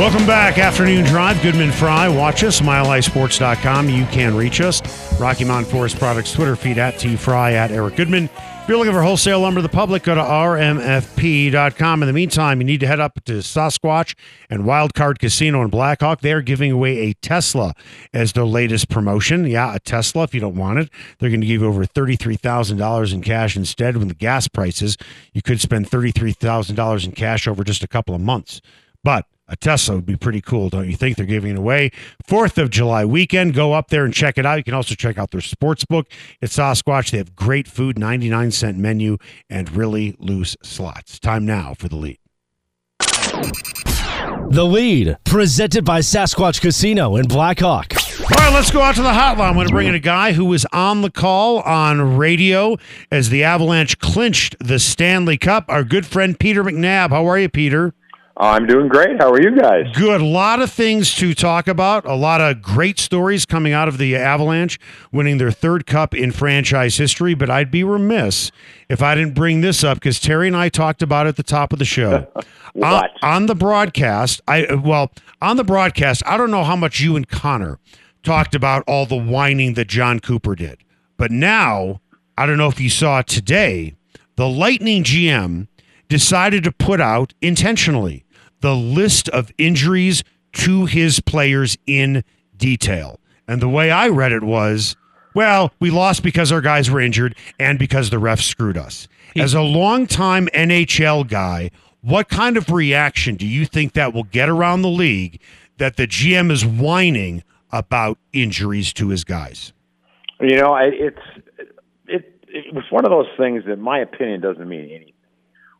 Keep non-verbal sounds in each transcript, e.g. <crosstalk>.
Welcome back. Afternoon Drive. Goodman Fry. Watch us. MileHighSports.com. You can reach us. Rocky Mountain Forest Products Twitter feed at T Fry at Eric Goodman. If you're looking for wholesale lumber to the public, go to rmfp.com. In the meantime, you need to head up to Sasquatch and Wildcard Casino in Blackhawk. They're giving away a Tesla as their latest promotion. Yeah, a Tesla if you don't want it. They're going to give you over $33,000 in cash instead. when the gas prices, you could spend $33,000 in cash over just a couple of months. But a Tesla would be pretty cool, don't you think? They're giving it away. Fourth of July weekend. Go up there and check it out. You can also check out their sports book at Sasquatch. They have great food, 99 cent menu, and really loose slots. Time now for the lead. The lead, presented by Sasquatch Casino in Blackhawk. All right, let's go out to the hotline. I'm going to bring in a guy who was on the call on radio as the Avalanche clinched the Stanley Cup. Our good friend Peter McNab. How are you, Peter? I'm doing great. How are you guys? Good. A lot of things to talk about. A lot of great stories coming out of the Avalanche winning their third cup in franchise history. But I'd be remiss if I didn't bring this up because Terry and I talked about it at the top of the show. <laughs> what? On, on the broadcast, I well on the broadcast. I don't know how much you and Connor talked about all the whining that Jon Cooper did, but now I don't know if you saw today. The Lightning GM decided to put out intentionally the list of injuries to his players in detail. And the way I read it was, well, we lost because our guys were injured and because the refs screwed us. As a longtime NHL guy, what kind of reaction do you think that will get around the league that the GM is whining about injuries to his guys? You know, it's it. It was one of those things that my opinion doesn't mean anything.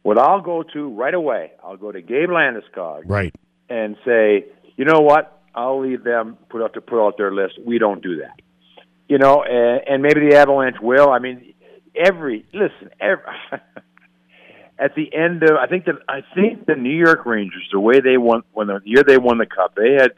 What I'll go to right away, I'll go to Gabe Landeskog Right. and say, you know what? I'll leave them put out to put out their list. We don't do that. You know, and, and maybe the Avalanche will. I mean, every listen, every, <laughs> at the end of I think that I think the New York Rangers, the way they won when the year they won the cup, they had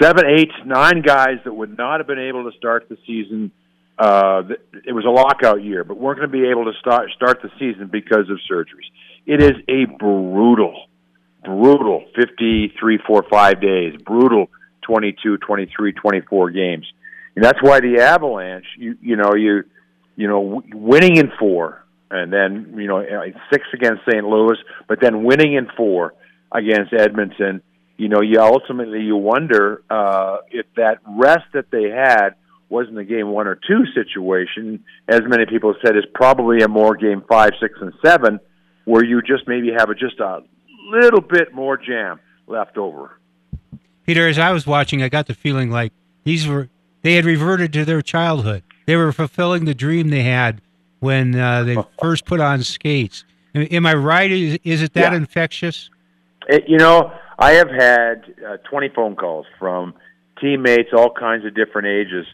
seven, eight, nine guys that would not have been able to start the season. Uh, it was a lockout year, but weren't going to be able to start start the season because of surgeries. It is a brutal, brutal 53, 4, 5 days, brutal 22, 23, 24 games. And that's why the Avalanche, you you know, you you know, winning in four, and then you know uh, six against St. Louis, but then winning in four against Edmonton. You know, you ultimately you wonder uh, if that rest that they had wasn't a game one or two situation, as many people said, is probably a more game five, six, and seven, where you just maybe have a, just a little bit more jam left over. Peter, as I was watching, I got the feeling like these were they had reverted to their childhood. They were fulfilling the dream they had when uh, they <laughs> first put on skates. Am, I right? Is, is it that Yeah. infectious? It, you know, I have had uh, 20 phone calls from teammates, all kinds of different ages,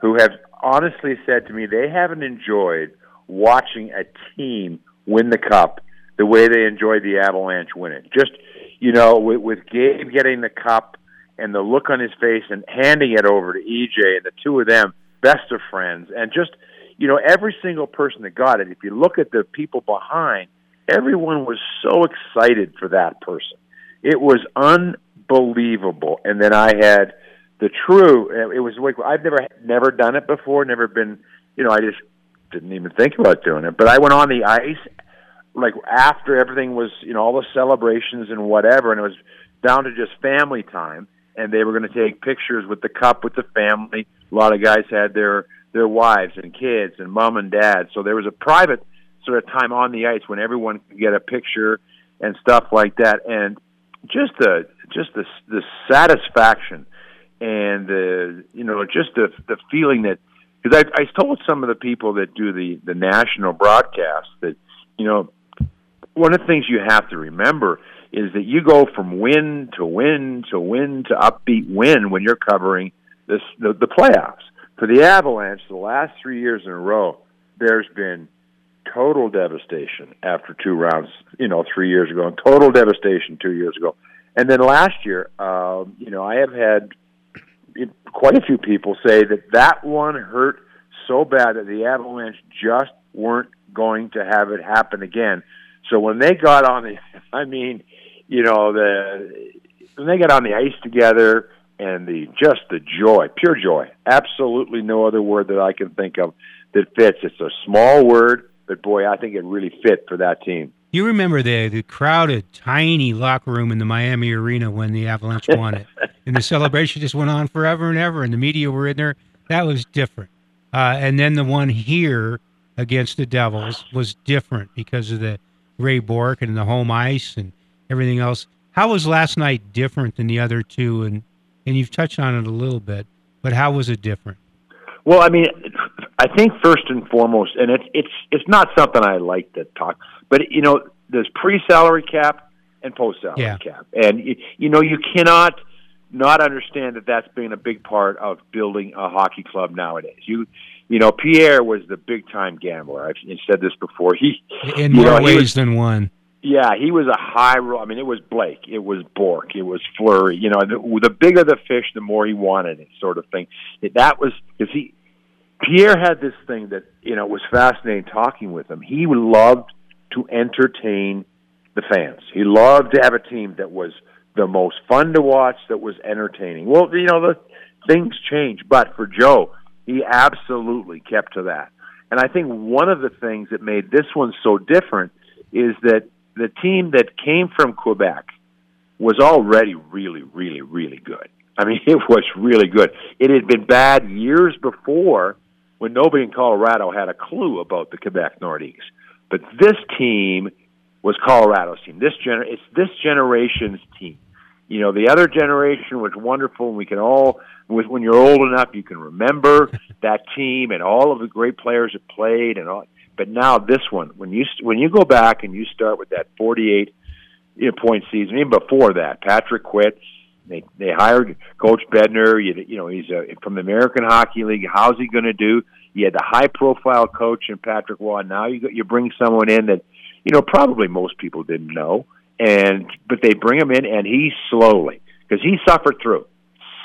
who have honestly said to me they haven't enjoyed watching a team win the cup the way they enjoyed the Avalanche win it. Just, you know, with, with Gabe getting the cup and the look on his face and handing it over to EJ and the two of them, best of friends, and just, you know, every single person that got it, if you look at the people behind, everyone was so excited for that person. It was unbelievable. And then I had the true. It was like I've never never done it before. Never been. You know, I just didn't even think about doing it. But I went on the ice like after everything was, you know, all the celebrations and whatever, and it was down to just family time. And they were going to take pictures with the cup with the family. A lot of guys had their their wives and kids and mom and dad. So there was a private sort of time on the ice when everyone could get a picture and stuff like that. And just the just the the satisfaction and the you know just the the feeling that because I, I told some of the people that do the the national broadcast that you know one of the things you have to remember is that you go from win to win to win to upbeat win when you're covering this the, the playoffs. For the Avalanche, the last three years in a row, there's been total devastation after two rounds, you know, three years ago, and total devastation two years ago. And then last year, um, you know, I have had quite a few people say that that one hurt so bad that the Avalanche just weren't going to have it happen again. So when they got on the, <laughs> I mean, you know, the when they got on the ice together and the just the joy, pure joy, absolutely no other word that I can think of that fits. It's a small word, but boy, I think it really fit for that team. You remember the the crowded, tiny locker room in the Miami arena when the Avalanche <laughs> won it, and the celebration just went on forever and ever, and the media were in there. That was different. Uh, and then the one here against the Devils was different because of the Ray Bourque and the home ice and everything else. How was last night different than the other two? And and you've touched on it a little bit, but how was it different? Well, I mean, I think first and foremost, and it's it's it's not something I like to talk, but you know, there's pre-salary cap and post-salary Yeah. cap, and you, you know, you cannot not understand that that's been a big part of building a hockey club nowadays. You you know, Pierre was the big-time gambler. I've said this before. He In more know, ways was- than one. yeah, he was a high roll. I mean, it was Blake, it was Bourque, it was Fleury. You know, the, the bigger the fish, the more he wanted it, sort of thing. That was because he Pierre had this thing that you know was fascinating talking with him. He loved to entertain the fans. He loved to have a team that was the most fun to watch, that was entertaining. Well, you know, the things change, but for Joe, he absolutely kept to that. And I think one of the things that made this one so different is that the team that came from Quebec was already really, really, really good. I mean, <laughs> it was really good. It had been bad years before when nobody in Colorado had a clue about the Quebec Nordiques. But this team was Colorado's team. This gener- it's this generation's team. You know, the other generation was wonderful, and we can all, with when you're old enough, you can remember <laughs> that team and all of the great players that played and all. But now this one, when you when you go back and you start with that 48 you know, point season, even before that, Patrick quit. They they hired Coach Bednar. You, you know he's a, from the American Hockey League. How's he going to do? You had the high profile coach in Patrick Roy. Now you you bring someone in that you know probably most people didn't know, and but they bring him in and he slowly because he suffered through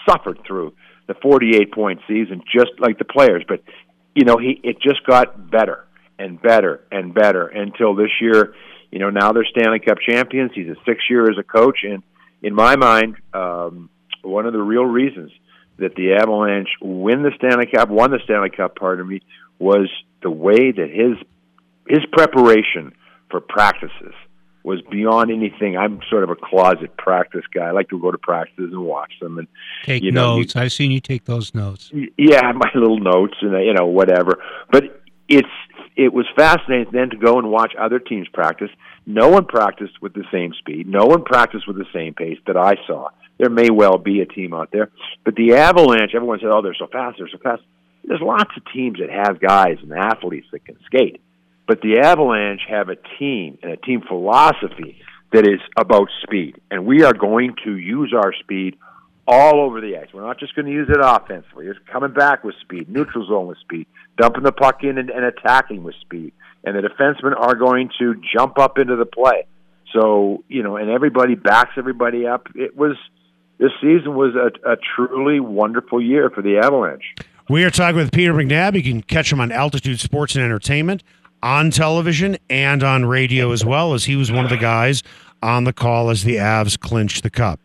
suffered through the 48 point season just like the players, but you know he it just got better and better and better until this year. You know now they're Stanley Cup champions. He's a six year as a coach and in my mind, um, one of the real reasons that the Avalanche win the Stanley Cup, won the Stanley Cup, pardon me, was the way that his his preparation for practices was beyond anything. I'm sort of a closet practice guy. I like to go to practices and watch them, and Take you know, notes. I've seen you take those notes. yeah, <laughs> my little notes and you know whatever. But it's it was fascinating then to go and watch other teams practice. No one practiced with the same speed. No one practiced with the same pace that I saw. There may well be a team out there, but the Avalanche. Everyone said, "Oh, they're so fast. They're so fast." There's lots of teams that have guys and athletes that can skate, but the Avalanche have a team and a team philosophy that is about speed, and we are going to use our speed all over the ice. We're not just going to use it offensively. It's coming back with speed, neutral zone with speed, dumping the puck in and, and attacking with speed. And the defensemen are going to jump up into the play. So you know, and everybody backs everybody up. It was this season was a, a truly wonderful year for the Avalanche. We are talking with Peter McNab. You can catch him on Altitude Sports and Entertainment on television and on radio as well, as he was one of the guys on the call as the Avs clinched the cup.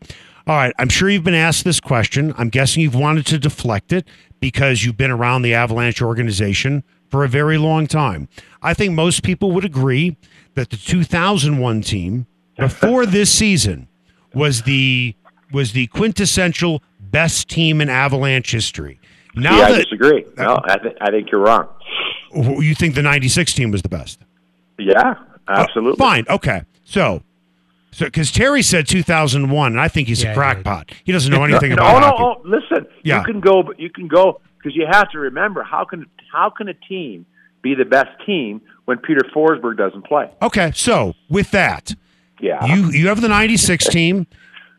All right, I'm sure you've been asked this question. I'm guessing you've wanted to deflect it because you've been around the Avalanche organization for a very long time. I think most people would agree that the 2001 team before <laughs> this season was the was the quintessential best team in Avalanche history. Now yeah, I disagree. No, I, th- I think you're wrong. you think the 96 team was the best. Yeah, uh, absolutely. Fine. Okay. So, so because Terry said 2001, and I think he's Yeah, a I crackpot. He doesn't know <laughs> anything no, about no, hockey. oh, listen. Yeah. You can go, but you can go because you have to remember how can how can a team be the best team when Peter Forsberg doesn't play? Okay. So with that, Yeah, you you have the 96 team,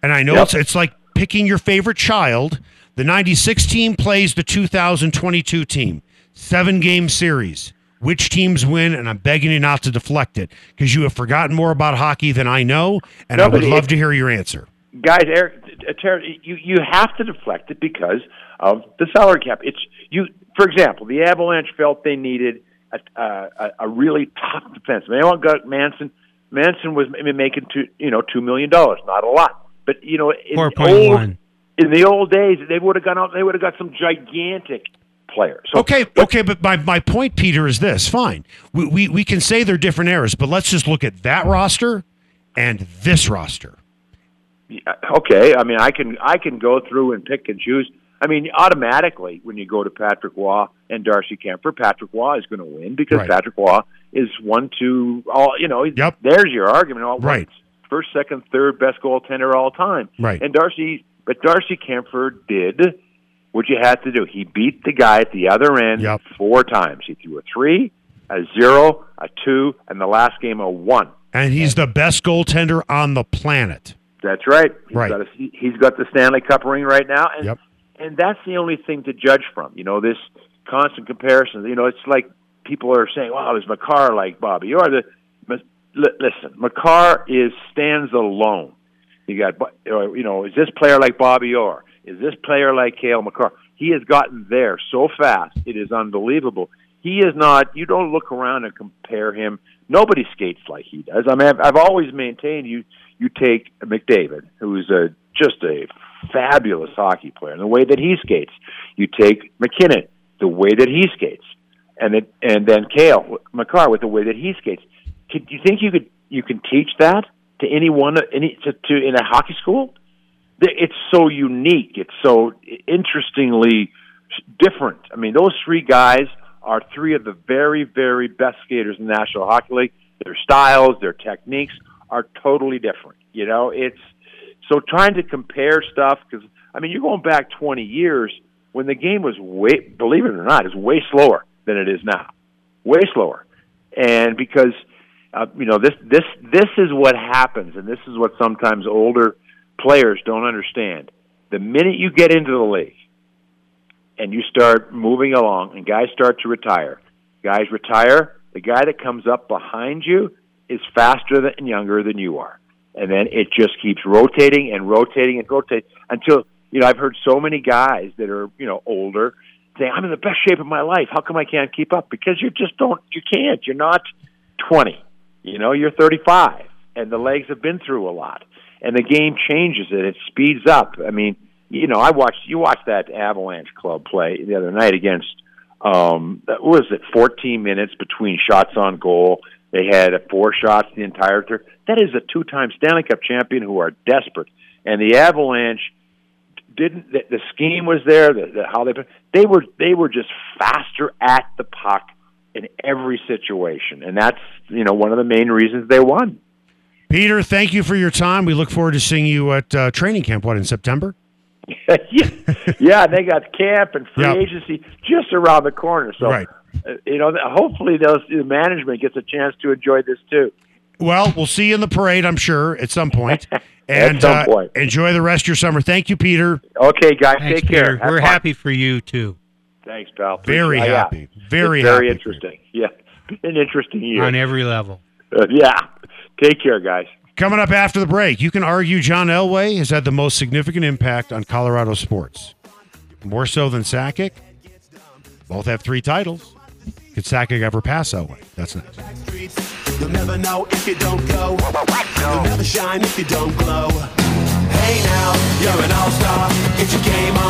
and I know Yep. it's it's like picking your favorite child. The 96 team plays the 2022 team. Seven game series. Which teams win? And I'm begging you not to deflect it because you have forgotten more about hockey than I know, and No, I would love it- to hear your answer. guys, Eric, uh, Terry, you you have to deflect it because of the salary cap. It's you. For example, the Avalanche felt they needed a a, a really tough defense. They all got Manson. Manson was making two, you know, two million dollars, not a lot, but you know, in Four old- In the old days, they would have gone out. They would have got some gigantic players. So, Okay, okay, but my, my point, Peter, is this. Fine. We, we, we can say they're different eras, but let's just look at that roster and this roster. Yeah, okay. I mean, I can I can go through and pick and choose. I mean, automatically when you go to Patrick Roy and Darcy Kuemper, Patrick Roy is going to win because Right. Patrick Roy is one, two, all you know. Yep. There's your argument. All Right. First, second, third best goaltender all time. Right. And Darcy, but Darcy Kemper did what you had to do. He beat the guy at the other end Yep. four times. He threw a three, a zero, a two, and the last game a one. And he's the best goaltender on the planet. That's right. He's Right. Got a, he's got the Stanley Cup ring right now, and Yep. and that's the only thing to judge from. You know, this constant comparison. You know, it's like people are saying, "Wow, is Makar like Bobby Orr?" The listen, Makar is stands alone. You got, you know, is this player like Bobby Orr? Is this player like Cale Makar? He has gotten there so fast; it is unbelievable. He is not. You don't look around and compare him. Nobody skates like he does. I mean, I've, I've always maintained you. You take McDavid, who's a just a fabulous hockey player, and the way that he skates. You take MacKinnon, the way that he skates, and it, and then Cale Makar with the way that he skates. Could you think you could you can teach that to anyone any to, to in a hockey school? It's so unique. It's so interestingly different. I mean, those three guys are three of the very, very best skaters in the National Hockey League. Their styles, their techniques are totally different. You know, it's so trying to compare stuff because I mean, you're going back 20 years when the game was way, believe it or not, is way slower than it is now, way slower, and because uh, you know this this this is what happens, and this is what sometimes older players don't understand. The minute you get into the league and you start moving along, and guys start to retire, guys retire. The guy that comes up behind you is faster than, and younger than you are, and then it just keeps rotating and rotating and rotating until you know. I've heard so many guys that are you know older say, "I'm in the best shape of my life. How come I can't keep up?" Because you just don't. You can't. You're not 20. You know, you're 35, and the legs have been through a lot, and the game changes it. It speeds up. I mean, you know, I watched you watched that Avalanche club play the other night against um what was it 14 minutes between shots on goal. They had four shots the entire third. That is a two-time Stanley Cup champion who are desperate, and the Avalanche didn't. The, the scheme was there. The, the, how they they were they were just faster at the puck in every situation, and that's you know one of the main reasons they won. Peter, thank you for your time. We look forward to seeing you at uh, training camp. What in September? <laughs> yeah, yeah, they got camp and free Yep. agency just around the corner. So, Right. uh, you know, hopefully those the management gets a chance to enjoy this too. Well, we'll see you in the parade, I'm sure, at some point. <laughs> And some uh, point. enjoy the rest of your summer. Thank you, Peter. Okay, guys, Thanks, take Peter. care. Have We're fun. happy for you too. Thanks, pal. Very Appreciate- yeah. happy. Very It's very happy. interesting. Yeah, an interesting year. on every level. Uh, yeah. Take care, guys. Coming up after the break, you can argue John Elway has had the most significant impact on Colorado sports. More so than Sakic. Both have three titles. Could Sakic ever pass Elway? That's next. You'll never know if you don't go. You'll never shine if you don't glow. Hey now, you're an all-star. Get your game